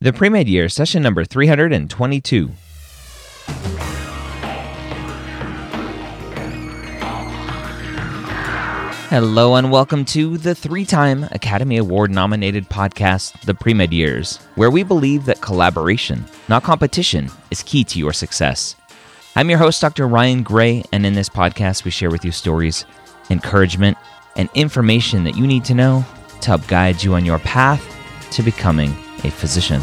The Pre Med Year, session number 322. Hello, and welcome to the three time Academy Award nominated podcast, The Pre Med Years, where we believe that collaboration, not competition, is key to your success. I'm your host, Dr. Ryan Gray, and in this podcast, we share with you stories, encouragement, and information that you need to know to help guide you on your path to becoming a physician.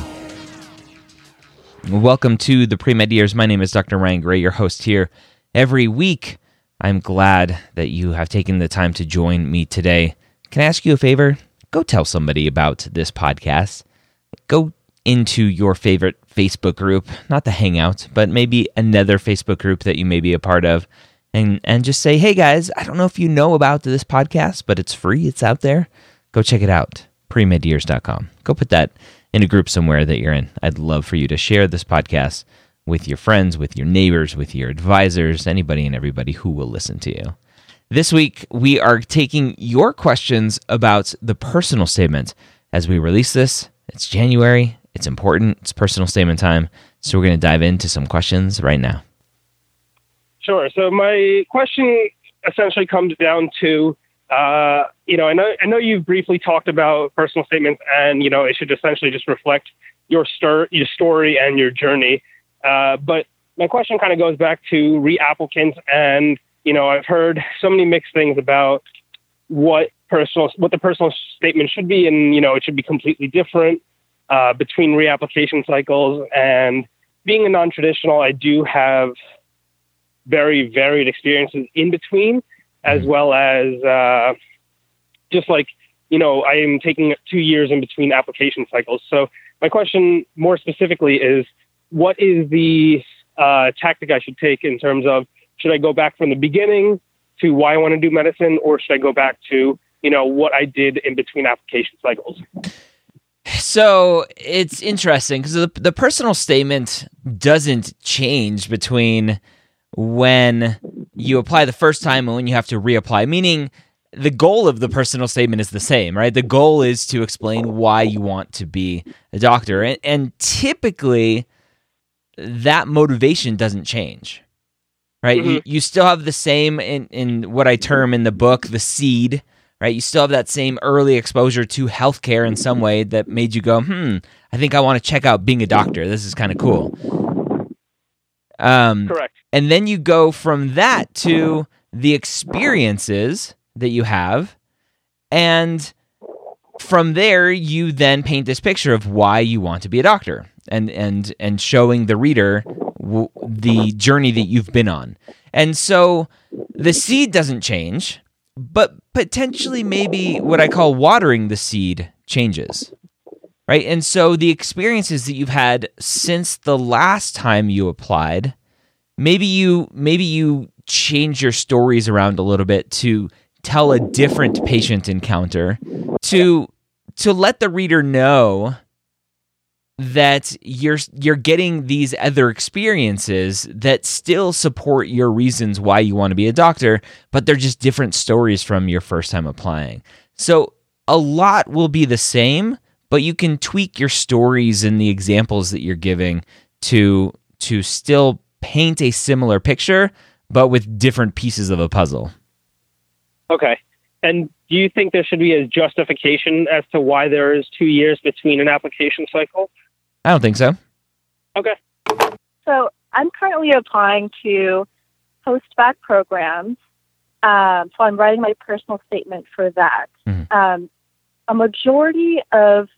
Welcome to the Pre Med Years. My name is Dr. Ryan Gray, your host here every week. I'm glad that you have taken the time to join me today. Can I ask you a favor? Go tell somebody about this podcast. Go into your favorite Facebook group, not the Hangout, but maybe another Facebook group that you may be a part of, and, and just say, hey guys, I don't know if you know about this podcast, but it's free, it's out there. Go check it out, premedyears.com. Go put that in a group somewhere that you're in. I'd love for you to share this podcast with your friends, with your neighbors, with your advisors, anybody and everybody who will listen to you. This week, we are taking your questions about the personal statement. As we release this, it's January, it's important, it's personal statement time. So we're going to dive into some questions right now. Sure. So, my question essentially comes down to uh, you know, I know, I know you've briefly talked about personal statements and, you know, it should essentially just reflect your, stir, your story and your journey. Uh, but my question kind of goes back to reapplicants, and you know, I've heard so many mixed things about what personal, what the personal statement should be, and you know, it should be completely different uh, between reapplication cycles. And being a non-traditional, I do have very varied experiences in between, as mm-hmm. well as uh, just like you know, I am taking two years in between application cycles. So my question more specifically is what is the uh, tactic I should take in terms of should I go back from the beginning to why I want to do medicine, or should I go back to you know what I did in between application cycles? So it's interesting because the, the personal statement doesn't change between when you apply the first time and when you have to reapply, meaning the goal of the personal statement is the same, right? The goal is to explain why you want to be a doctor. And, and typically, that motivation doesn't change right mm-hmm. you, you still have the same in, in what i term in the book the seed right you still have that same early exposure to healthcare in some way that made you go hmm i think i want to check out being a doctor this is kind of cool um, correct and then you go from that to the experiences that you have and from there you then paint this picture of why you want to be a doctor and and and showing the reader w- the journey that you've been on. And so the seed doesn't change, but potentially maybe what I call watering the seed changes. Right? And so the experiences that you've had since the last time you applied, maybe you maybe you change your stories around a little bit to tell a different patient encounter to to let the reader know that you're you're getting these other experiences that still support your reasons why you want to be a doctor, but they're just different stories from your first time applying. So a lot will be the same, but you can tweak your stories and the examples that you're giving to to still paint a similar picture, but with different pieces of a puzzle. Okay. And do you think there should be a justification as to why there is two years between an application cycle? I don't think so. Okay. So I'm currently applying to post-bac programs. Um, so I'm writing my personal statement for that. Mm-hmm. Um, a majority of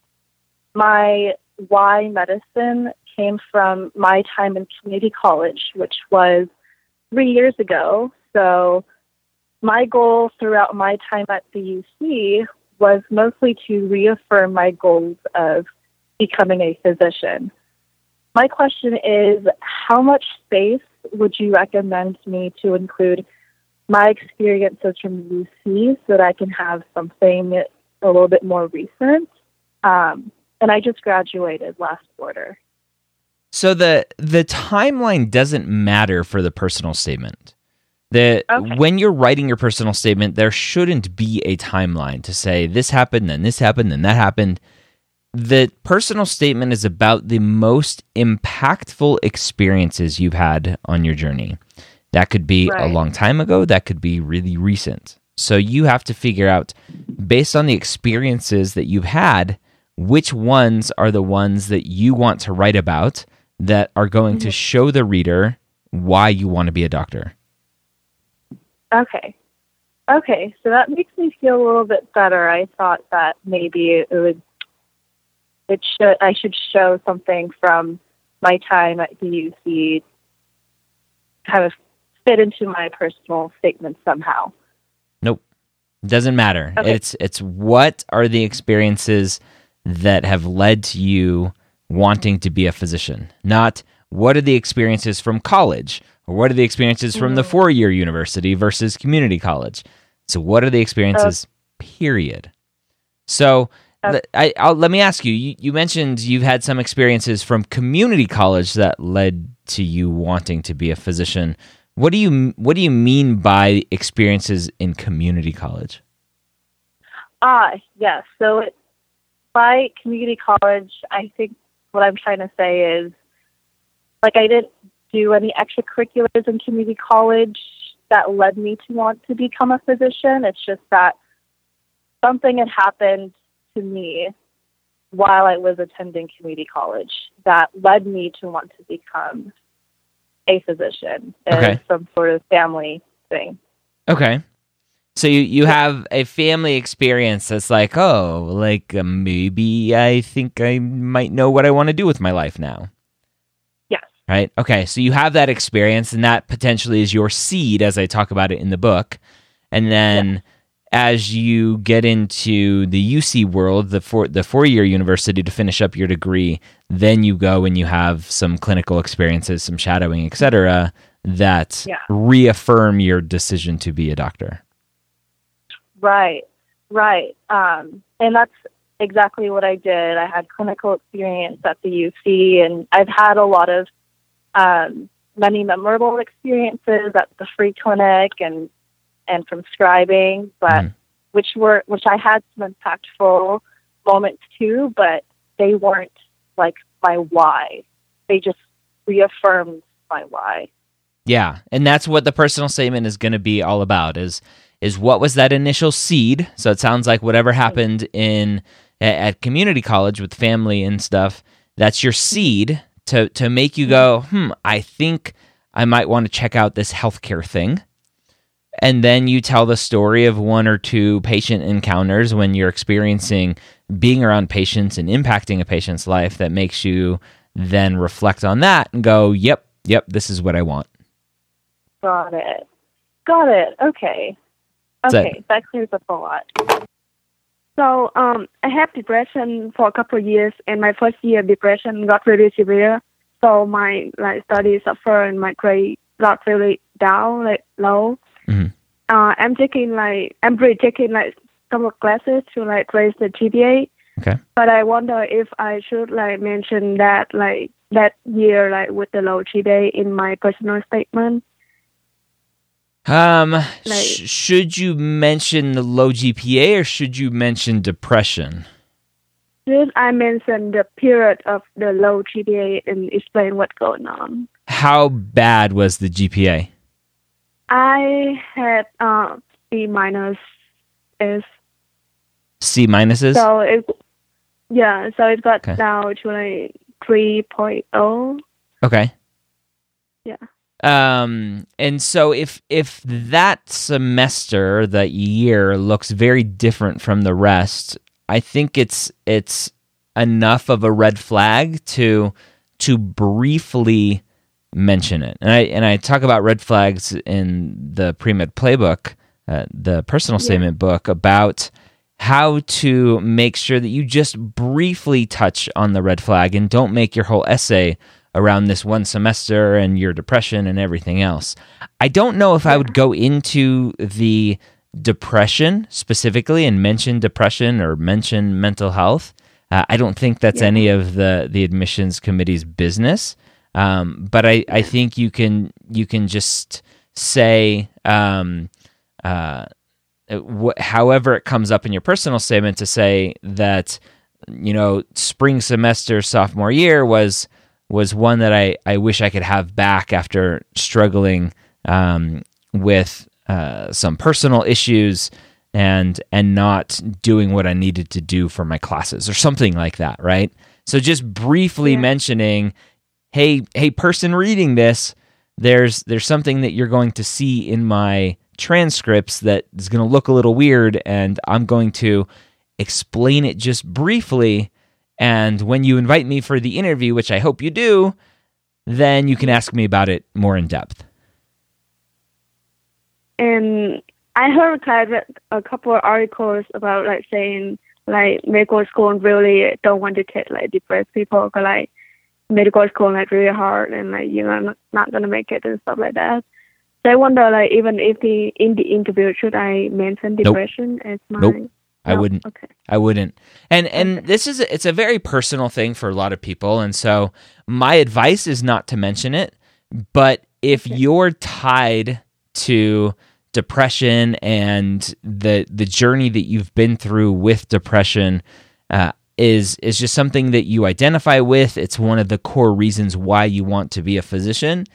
my why medicine came from my time in community college, which was three years ago. So my goal throughout my time at the UC was mostly to reaffirm my goals of becoming a physician. My question is how much space would you recommend me to include my experiences from UC so that I can have something a little bit more recent? Um, and I just graduated last quarter. So the the timeline doesn't matter for the personal statement. The okay. when you're writing your personal statement, there shouldn't be a timeline to say this happened, then this happened, then that happened the personal statement is about the most impactful experiences you've had on your journey. That could be Right. a long time ago, that could be really recent. So you have to figure out, based on the experiences that you've had, which ones are the ones that you want to write about that are going to mm-hmm. show the reader why you want to be a doctor. Okay. Okay, so that makes me feel a little bit better. I thought that maybe it would it should I should show something from my time at the UC kind of fit into my personal statement somehow. Nope. Doesn't matter. Okay. It's it's what are the experiences that have led to you wanting to be a physician? Not what are the experiences from college or what are the experiences from the Mm. four-year university versus community college. So what are the experiences period. So Okay. I, I'll, let me ask you, you. You mentioned you've had some experiences from community college that led to you wanting to be a physician. What do you What do you mean by experiences in community college? Ah, yes. So it, by community college, I think what I'm trying to say is, like, I didn't do any extracurriculars in community college that led me to want to become a physician. It's just that something had happened to me while I was attending community college that led me to want to become a physician. Okay. some sort of family thing. Okay. So you, you have a family experience that's like, oh, like uh, maybe I think I might know what I want to do with my life now. Right? Okay. So you have that experience, and that potentially is your seed, as I talk about it in the book. And then as you get into the UC world, the four, the four year university to finish up your degree, then you go and you have some clinical experiences, some shadowing, etc., that Yeah. reaffirm your decision to be a doctor. Right, right. Um, and that's exactly what I did. I had clinical experience at the UC, and I've had a lot of um, many memorable experiences at the free clinic and and from scribing, but Mhm. which were which I had some impactful moments too, but they weren't like my why. They just reaffirmed my why. Yeah, and that's what the personal statement is going to be all about is is what was that initial seed? So it sounds like whatever happened in a- at community college with family and stuff, that's your seed to to make you go, "Hmm, I think I might want to check out this healthcare thing." And then you tell the story of one or two patient encounters when you're experiencing being around patients and impacting a patient's life that makes you then reflect on that and go, "Yep, yep, this is what I want." Got it. Got it. Okay. So- Okay, that clears up a lot. So um, I had depression for a couple of years, and my first year depression got really severe. So my like study suffer and my grade got really down, like low. Mhm. Uh, I'm taking like I'm really taking like couple of classes to like raise the GPA. Okay. But I wonder if I should like mention that like that year like with the low GPA in my personal statement. Um, sh- should you mention the low GPA or should you mention depression? Should I mention the period of the low GPA and explain what's going on? How bad was the GPA? I had uh, B minus is C minuses? so it yeah so it got Okay. down to like three oh. okay. Yeah. Um, and so if if that semester, that year looks very different from the rest, I think it's it's enough of a red flag to to briefly mention it. And I and I talk about red flags in the pre med playbook, uh, the personal statement book about how to make sure that you just briefly touch on the red flag and don't make your whole essay around this one semester and your depression and everything else. I don't know if I would go into the depression specifically and mention depression or mention mental health. Uh, I don't think that's Yeah. any of the the admissions committee's business. Um, but I, I think you can you can just say um, uh, wh- however it comes up in your personal statement to say that you know, spring semester sophomore year was was one that I, I wish I could have back after struggling um, with uh, some personal issues and and not doing what I needed to do for my classes or something like that, right? So just briefly yeah. mentioning, hey, hey, person reading this, there's there's something that you're going to see in my transcripts that is going to look a little weird, and I'm going to explain it just briefly. And when you invite me for the interview, which I hope you do, then you can ask me about it more in depth. And I heard of a couple of articles about like saying like medical school really don't want to take like depressed people because like medical school like really hard and like you know not, not gonna make it and stuff like that. So I wonder like even if the in the interview should I mention depression nope. as my nope. I wouldn't. Okay. I wouldn't. And and okay. this is it's a very personal thing for a lot of people and so my advice is not to mention it, but if okay. you're tied to depression and the the journey that you've been through with depression uh, is is just something that you identify with. It's one of the core reasons why you want to be a physician.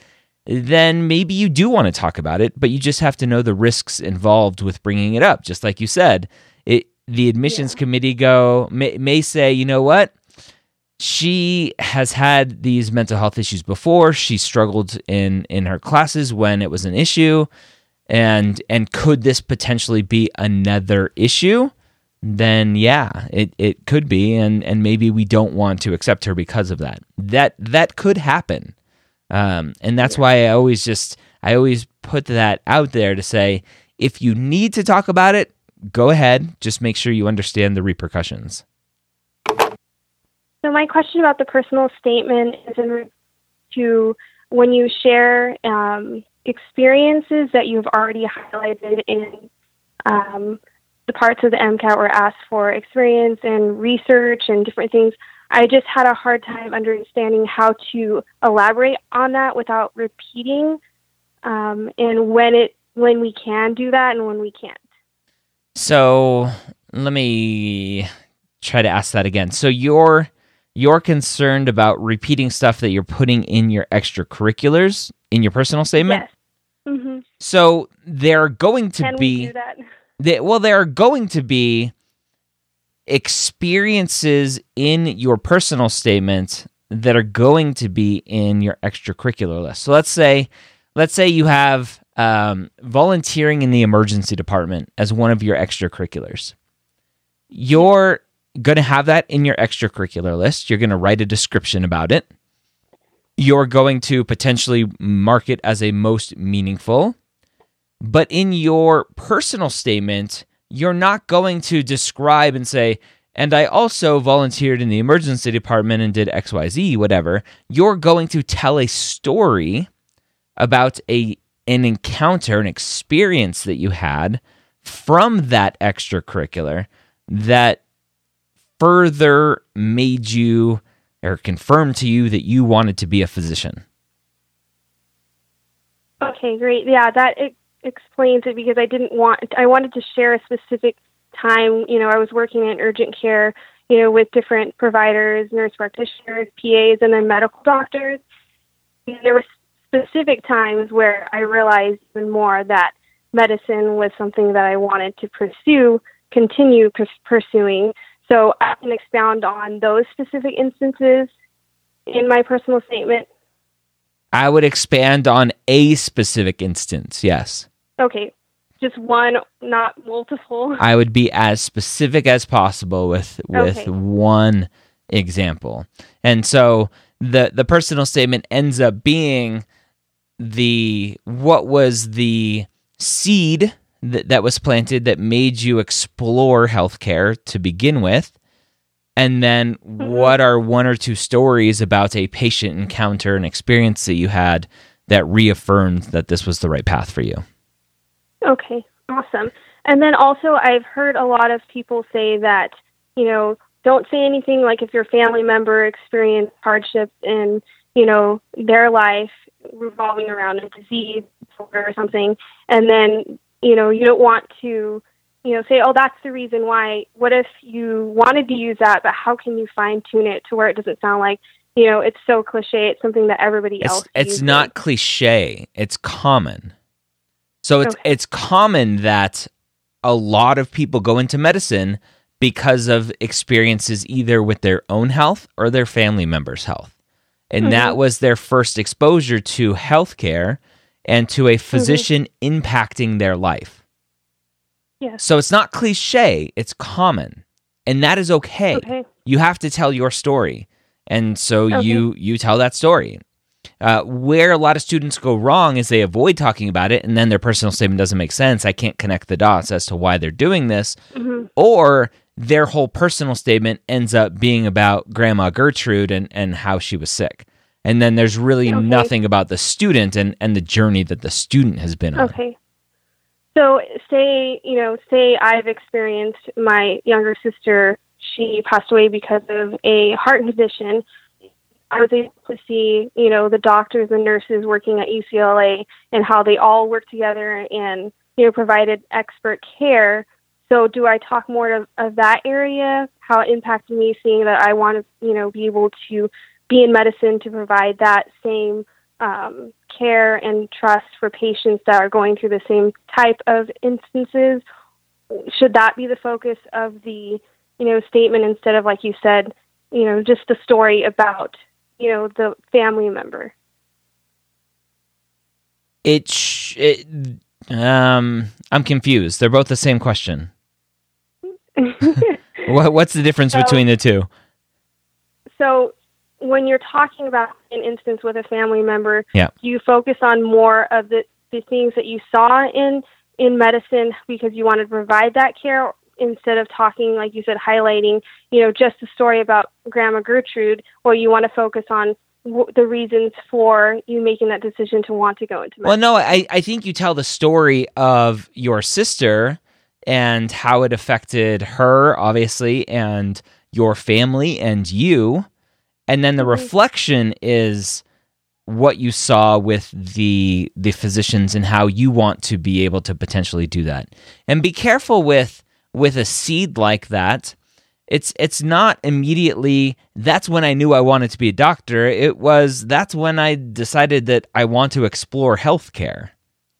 Then maybe you do want to talk about it, but you just have to know the risks involved with bringing it up. Just like you said, the admissions yeah. committee go may, may say, you know what, she has had these mental health issues before. She struggled in in her classes when it was an issue, and and could this potentially be another issue? then yeah, it, it could be, and, and maybe we don't want to accept her because of that. That that could happen, um, and that's yeah. why I always just I always put that out there to say if you need to talk about it, go ahead. Just make sure you understand the repercussions. So my question about the personal statement is in to when you share um, experiences that you've already highlighted in um, the parts of the AMCAS were asked for experience and research and different things. I just had a hard time understanding how to elaborate on that without repeating, um, and when it when we can do that and when we can't. So let me try to ask that again. So you're you're concerned about repeating stuff that you're putting in your extracurriculars in your personal statement. Yes. Mm-hmm. So they're going to can be they, well, there are going to be experiences in your personal statement that are going to be in your extracurricular list. So let's say, let's say you have um, volunteering in the emergency department as one of your extracurriculars. You're going to have that in your extracurricular list. You're going to write a description about it. You're going to potentially mark it as a most meaningful. But in your personal statement, you're not going to describe and say, and I also volunteered in the emergency department and did XYZ, whatever. You're going to tell a story about a an encounter, an experience that you had from that extracurricular that further made you or confirmed to you that you wanted to be a physician. Okay, great. Yeah, that explains it because I didn't want I wanted to share a specific time. You know, I was working in urgent care, you know, with different providers, nurse practitioners, PAs, and then medical doctors. And there were specific times where I realized even more that medicine was something that I wanted to pursue, continue pursuing. So I can expound on those specific instances in my personal statement. I would expand on a specific instance, yes. Okay, just one, not multiple. I would be as specific as possible with with okay. one example. And so the the personal statement ends up being the what was the seed that, that was planted that made you explore healthcare to begin with and then mm-hmm. what are one or two stories about a patient encounter and experience that you had that reaffirmed that this was the right path for you Okay, awesome. And then also, I've heard a lot of people say that, you know, don't say anything like if your family member experienced hardships in, you know, their life revolving around a disease or something, and then, you know, you don't want to you know, say, oh, that's the reason why. What if you wanted to use that, but how can you fine tune it to where it doesn't sound like, you know, it's so cliche. It's something that everybody it's, else. It's uses. not cliche. It's common. So it's Okay. it's common that a lot of people go into medicine because of experiences either with their own health or their family members' health. And that was their first exposure to healthcare and to a physician impacting their life. Yes. So it's not cliche, it's common. And that is okay. Okay. You have to tell your story. And so Okay. you you tell that story. Uh, where a lot of students go wrong is they avoid talking about it and then their personal statement doesn't make sense. I can't connect the dots as to why they're doing this. Mhm. Or their whole personal statement ends up being about Grandma Gertrude and, and how she was sick. And then there's really Okay. nothing about the student and, and the journey that the student has been on. Okay. So say, you know, say I've experienced my younger sister, she passed away because of a heart condition. I was able to see, you know, the doctors and nurses working at UCLA and how they all worked together and, you know, provided expert care. So do I talk more of, of that area, how it impacted me seeing that I want to, you know, be able to be in medicine to provide that same um, care and trust for patients that are going through the same type of instances. Should that be the focus of the you know statement instead of like you said, you know, just the story about you know the family member? It, sh- it um I'm confused. They're both the same question. What, what's the difference So- between the two? so when you're talking about an instance with a family member, Yeah. you focus on more of the, the things that you saw in in medicine because you wanted to provide that care instead of talking like you said highlighting you know just the story about grandma gertrude or you want to focus on w- the reasons for you making that decision to want to go into medicine. Well, no, I, I think you tell the story of your sister and how it affected her, obviously, and your family and you. And then the Mhm. reflection is what you saw with the the physicians and how you want to be able to potentially do that. And be careful with with a seed like that. It's it's not immediately that's when I knew I wanted to be a doctor. It was that's when I decided that I want to explore healthcare.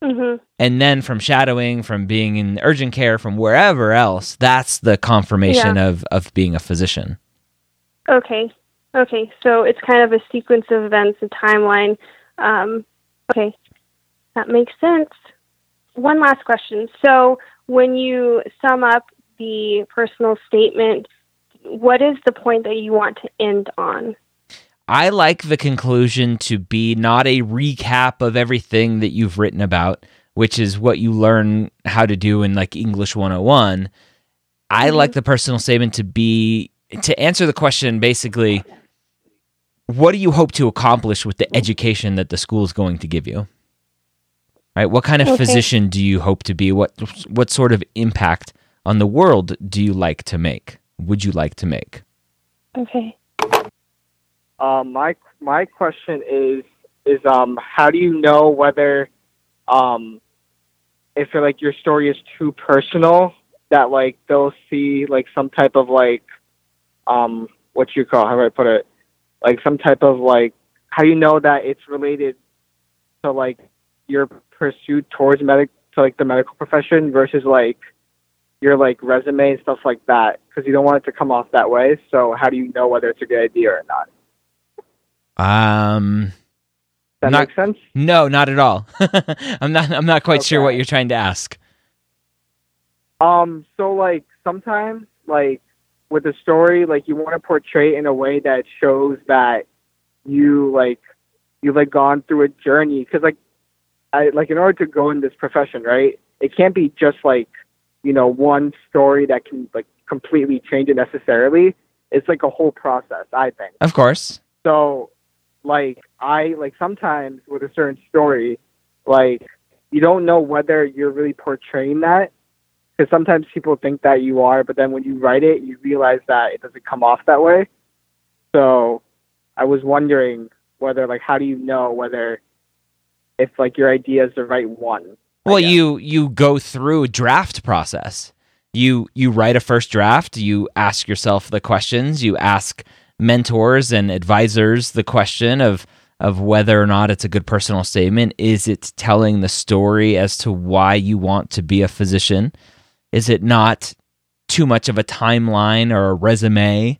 Hmm And then from shadowing, from being in urgent care, from wherever else, that's the confirmation of of being a physician. okay. Okay. So it's kind of a sequence of events a timeline. Um, okay. That makes sense. One last question. So when you sum up the personal statement what is the point that you want to end on I like the conclusion to be not a recap of everything that you've written about, which is what you learn how to do in like English 101. I Mhm. like the personal statement to be to answer the question basically what do you hope to accomplish with the education that the school is going to give you? Right? What kind of Okay. physician do you hope to be? What what sort of impact on the world do you like to make? Would you like to make? okay Um, my my question is is um how do you know whether um if like your story is too personal that like they'll see like some type of like um what you call how do I put it? Like some type of like how do you know that it's related to like your pursuit towards medic to like the medical profession versus like your like resume and stuff like that? Because you don't want it to come off that way. So how do you know whether it's a good idea or not Um that Not- makes sense No, not at all. I'm not. I'm not quite sure what you're trying to ask. Um, so like sometimes like with a story, like you want to portray it in a way that shows that you like you've like gone through a journey because like I like in order to go in this profession, right? It can't be just like you know one story that can like completely change it necessarily. It's like a whole process, I think. Of course. So, like, I like sometimes with a certain story, like, you don't know whether you're really portraying that. Because sometimes people think that you are, but then when you write it, you realize that it doesn't come off that way. So, I was wondering whether, like, how do you know whether if like your idea is the right one? Well, you you go through a draft process. you you write a first draft, you ask yourself the questions, you ask mentors and advisors the question of of whether or not it's a good personal statement. Is it telling the story as to why you want to be a physician? Is it not too much of a timeline or a resume,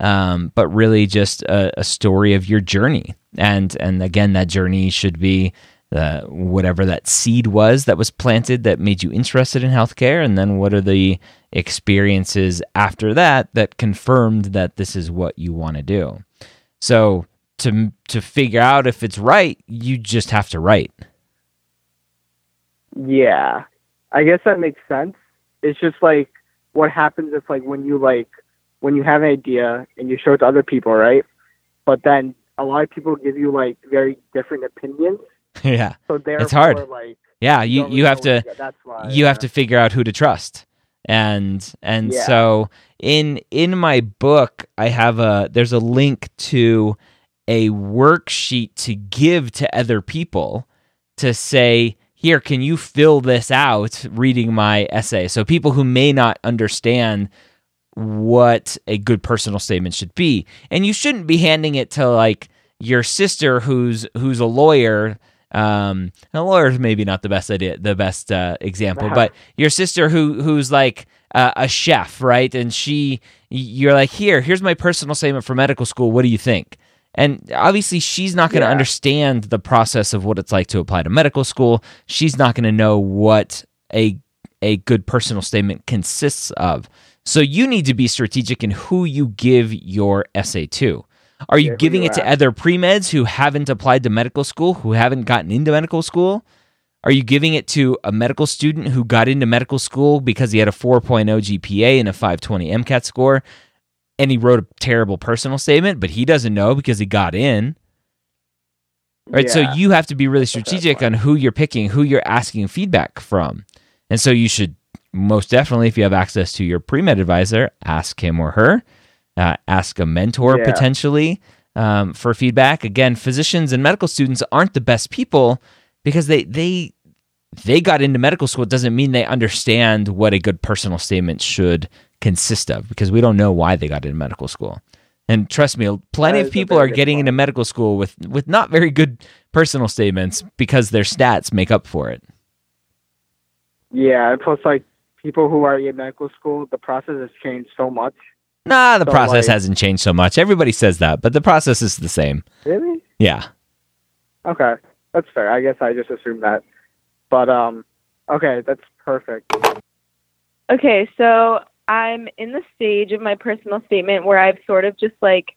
um, but really just a, a, story of your journey? And and again, that journey should be uh, whatever that seed was that was planted that made you interested in healthcare, and then what are the experiences after that that confirmed that this is what you want to do. So to to figure out if it's right, you just have to write. Yeah. I guess that makes sense. It's just like what happens if like when you like when you have an idea and you show it to other people, right? But then a lot of people give you like very different opinions. yeah. So it's hard. Like, yeah, you, you, have to why, you yeah. have to figure out who to trust. And and yeah. so in in my book I have a there's a link to a worksheet to give to other people to say, here, can you fill this out reading my essay? So people who may not understand what a good personal statement should be. And you shouldn't be handing it to like your sister who's who's a lawyer. Um, a lawyer is maybe not the best idea, the best uh, example, but your sister who who's like uh, a chef, right? And she, you're like, here, here's my personal statement for medical school. What do you think? And obviously, she's not going to yeah. understand the process of what it's like to apply to medical school. She's not going to know what a a good personal statement consists of. So you need to be strategic in who you give your essay to. Are you giving it to other pre-meds who haven't applied to medical school, who haven't gotten into medical school? Are you giving it to a medical student who got into medical school because he had a 4.0 GPA and a 520 MCAT score and he wrote a terrible personal statement, but he doesn't know because he got in. Right. Yeah. So you have to be really strategic on who you're picking, who you're asking feedback from. And so you should most definitely, if you have access to your pre med advisor, ask him or her, uh, ask a mentor yeah. potentially um, for feedback. Again, physicians and medical students aren't the best people because they, they, they got into medical school. It doesn't mean they understand what a good personal statement should consist of because we don't know why they got into medical school. And trust me, plenty of people are getting point. into medical school with, with not very good personal statements because their stats make up for it. Yeah, plus like people who are in medical school, the process has changed so much. Nah, the so process like, hasn't changed so much. Everybody says that, but the process is the same. Really? Yeah. Okay, that's fair. I guess I just assumed that. But um, okay, that's perfect. Okay, so I'm in the stage of my personal statement where I've sort of just like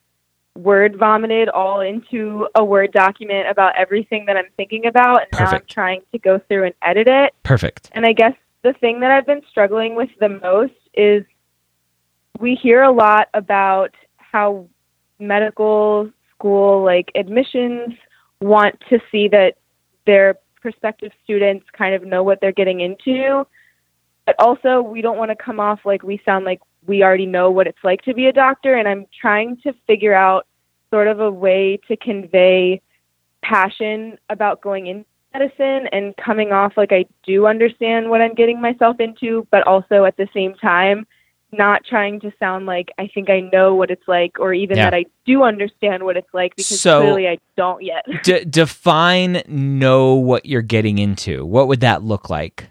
word vomited all into a Word document about everything that I'm thinking about. And Perfect. now I'm trying to go through and edit it. Perfect. And I guess the thing that I've been struggling with the most is we hear a lot about how medical school, like admissions, want to see that their prospective students kind of know what they're getting into. But also we don't want to come off like we sound like we already know what it's like to be a doctor and i'm trying to figure out sort of a way to convey passion about going into medicine and coming off like i do understand what i'm getting myself into but also at the same time not trying to sound like I think I know what it's like, or even yeah. that I do understand what it's like, because so, clearly I don't yet. d- define know what you're getting into. What would that look like?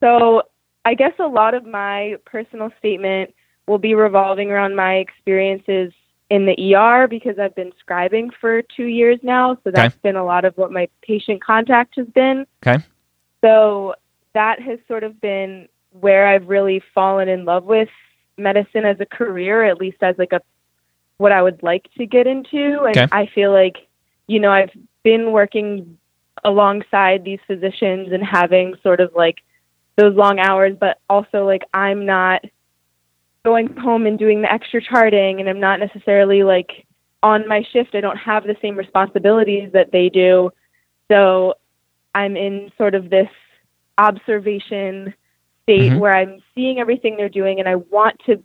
So I guess a lot of my personal statement will be revolving around my experiences in the ER because I've been scribing for two years now. So that's okay. been a lot of what my patient contact has been. Okay. So that has sort of been where I've really fallen in love with medicine as a career, at least as like a what I would like to get into. And okay. I feel like, you know, I've been working alongside these physicians and having sort of like those long hours, but also like I'm not going home and doing the extra charting and I'm not necessarily like on my shift. I don't have the same responsibilities that they do. So I'm in sort of this observation state mm-hmm. where I'm seeing everything they're doing and I want to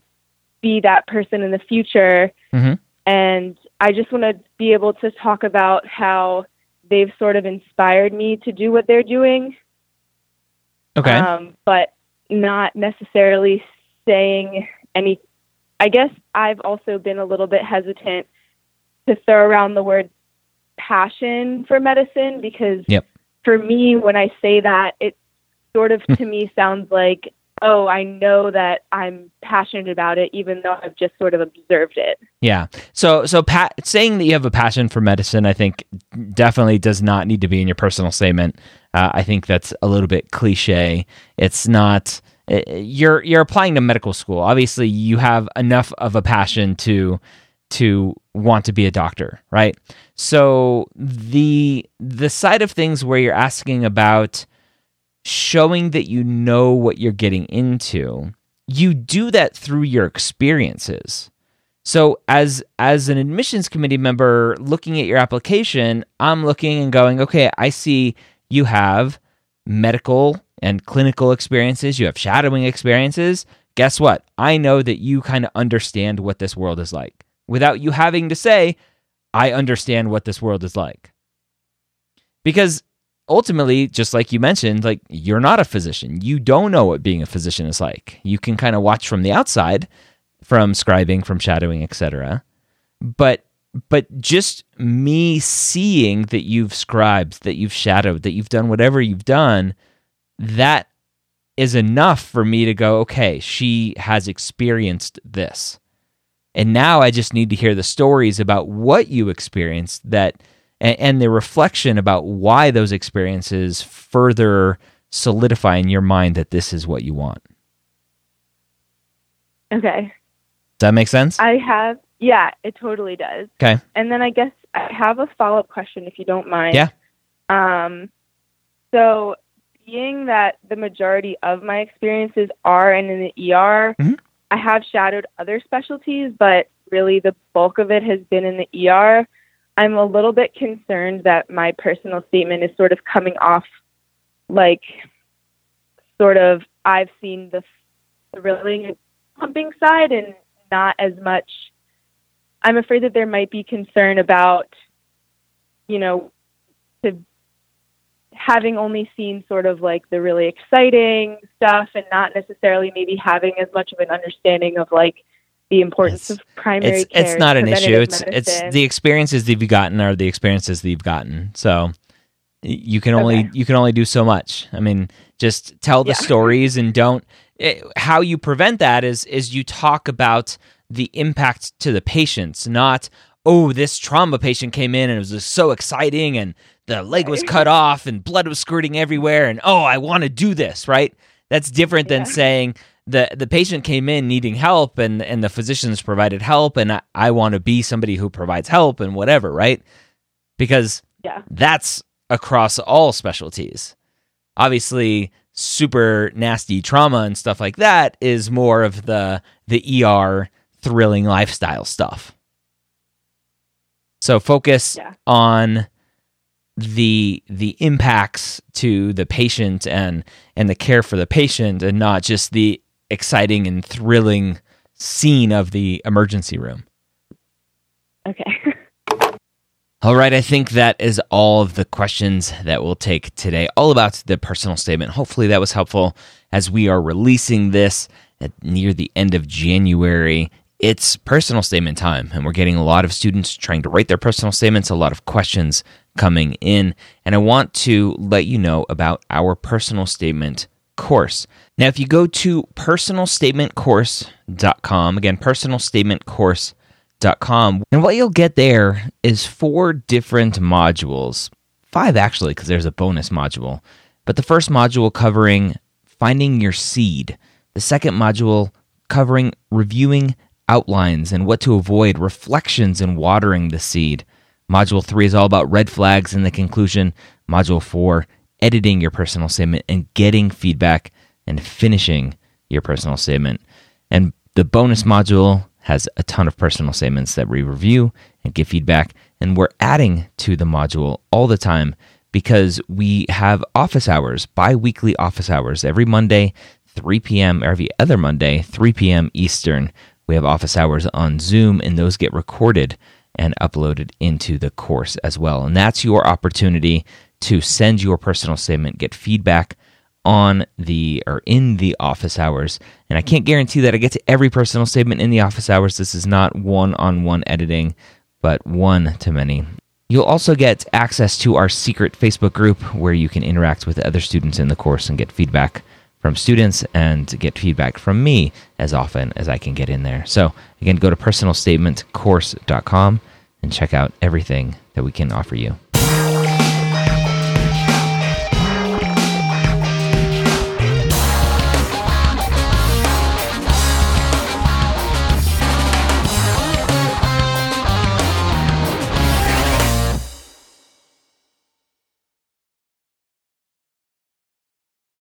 be that person in the future. Mm-hmm. And I just want to be able to talk about how they've sort of inspired me to do what they're doing Okay. Um, but not necessarily saying any. I guess I've also been a little bit hesitant to throw around the word passion for medicine because Yep. for me, when I say that, it sort of to me sounds like, oh, I know that I'm passionate about it, even though I've just sort of observed it. Yeah. So so pa- saying that you have a passion for medicine, I think definitely does not need to be in your personal statement. Uh, I think that's a little bit cliche. It's not. uh, You're you're applying to medical school. Obviously, you have enough of a passion to to want to be a doctor, right? So the the side of things where you're asking about showing that you know what you're getting into, you do that through your experiences. So as as an admissions committee member looking at your application, I'm looking and going, okay, I see you have medical and clinical experiences, you have shadowing experiences. Guess what? I know that you kind of understand what this world is like without you having to say, I understand what this world is like. Because ultimately, just like you mentioned, like you're not a physician. You don't know what being a physician is like. You can kind of watch from the outside from scribing, from shadowing, etc. But but just me seeing that you've scribed, that you've shadowed, that you've done whatever you've done, that is enough for me to go, okay, she has experienced this. And now I just need to hear the stories about what you experienced that and, and the reflection about why those experiences further solidify in your mind that this is what you want. Okay. Does that make sense? I have, yeah, it totally does. Okay. And then I guess I have a follow up question if you don't mind. Yeah. Um, so, being that the majority of my experiences are in the ER, Mhm. I have shadowed other specialties, but really the bulk of it has been in the ER. I'm a little bit concerned that my personal statement is sort of coming off like sort of I've seen the thrilling and pumping side and not as much. I'm afraid that there might be concern about, you know, to having only seen sort of like the really exciting stuff and not necessarily maybe having as much of an understanding of like the importance It's- of primary It's care. it's not an issue. It's it's the experiences that you've gotten are the experiences that you've gotten. So you can only Okay. you can only do so much. I mean, just tell the Yeah. stories and don't. It, how you prevent that is is you talk about the impact to the patients, not oh this trauma patient came in and it was just so exciting and the leg was cut off and blood was squirting everywhere and oh I want to do this right. That's different than Yeah. saying the the patient came in needing help and and the physicians provided help and I, I want to be somebody who provides help and whatever, right? Because Yeah. that's across all specialties. Obviously, super nasty trauma and stuff like that is more of the the ER thrilling lifestyle stuff. So focus Yeah. on the the impacts to the patient and and the care for the patient and not just the exciting and thrilling scene of the emergency room. Okay. All right, I think that is all of the questions that we'll take today, all about the personal statement. Hopefully, that was helpful as we are releasing this at near the end of January. It's personal statement time, and we're getting a lot of students trying to write their personal statements, a lot of questions coming in. And I want to let you know about our personal statement course. Now, if you go to personalstatementcourse.com, again, personalstatementcourse.com, com. And what you'll get there is four different modules. Five, actually, because there's a bonus module. But the first module covering finding your seed, the second module covering reviewing outlines and what to avoid, reflections and watering the seed. Module three is all about red flags and the conclusion. Module four, editing your personal statement and getting feedback and finishing your personal statement. And the bonus module has a ton of personal statements that we review and give feedback. And we're adding to the module all the time because we have office hours, bi weekly office hours every Monday, 3 p.m., or every other Monday, 3 p.m. Eastern. We have office hours on Zoom, and those get recorded and uploaded into the course as well. And that's your opportunity to send your personal statement, get feedback on the or in the office hours. And I can't guarantee that I get to every personal statement in the office hours. This is not one on one editing, but one to many. You'll also get access to our secret Facebook group where you can interact with other students in the course and get feedback from students and get feedback from me as often as I can get in there. So, again, go to personalstatementcourse.com and check out everything that we can offer you.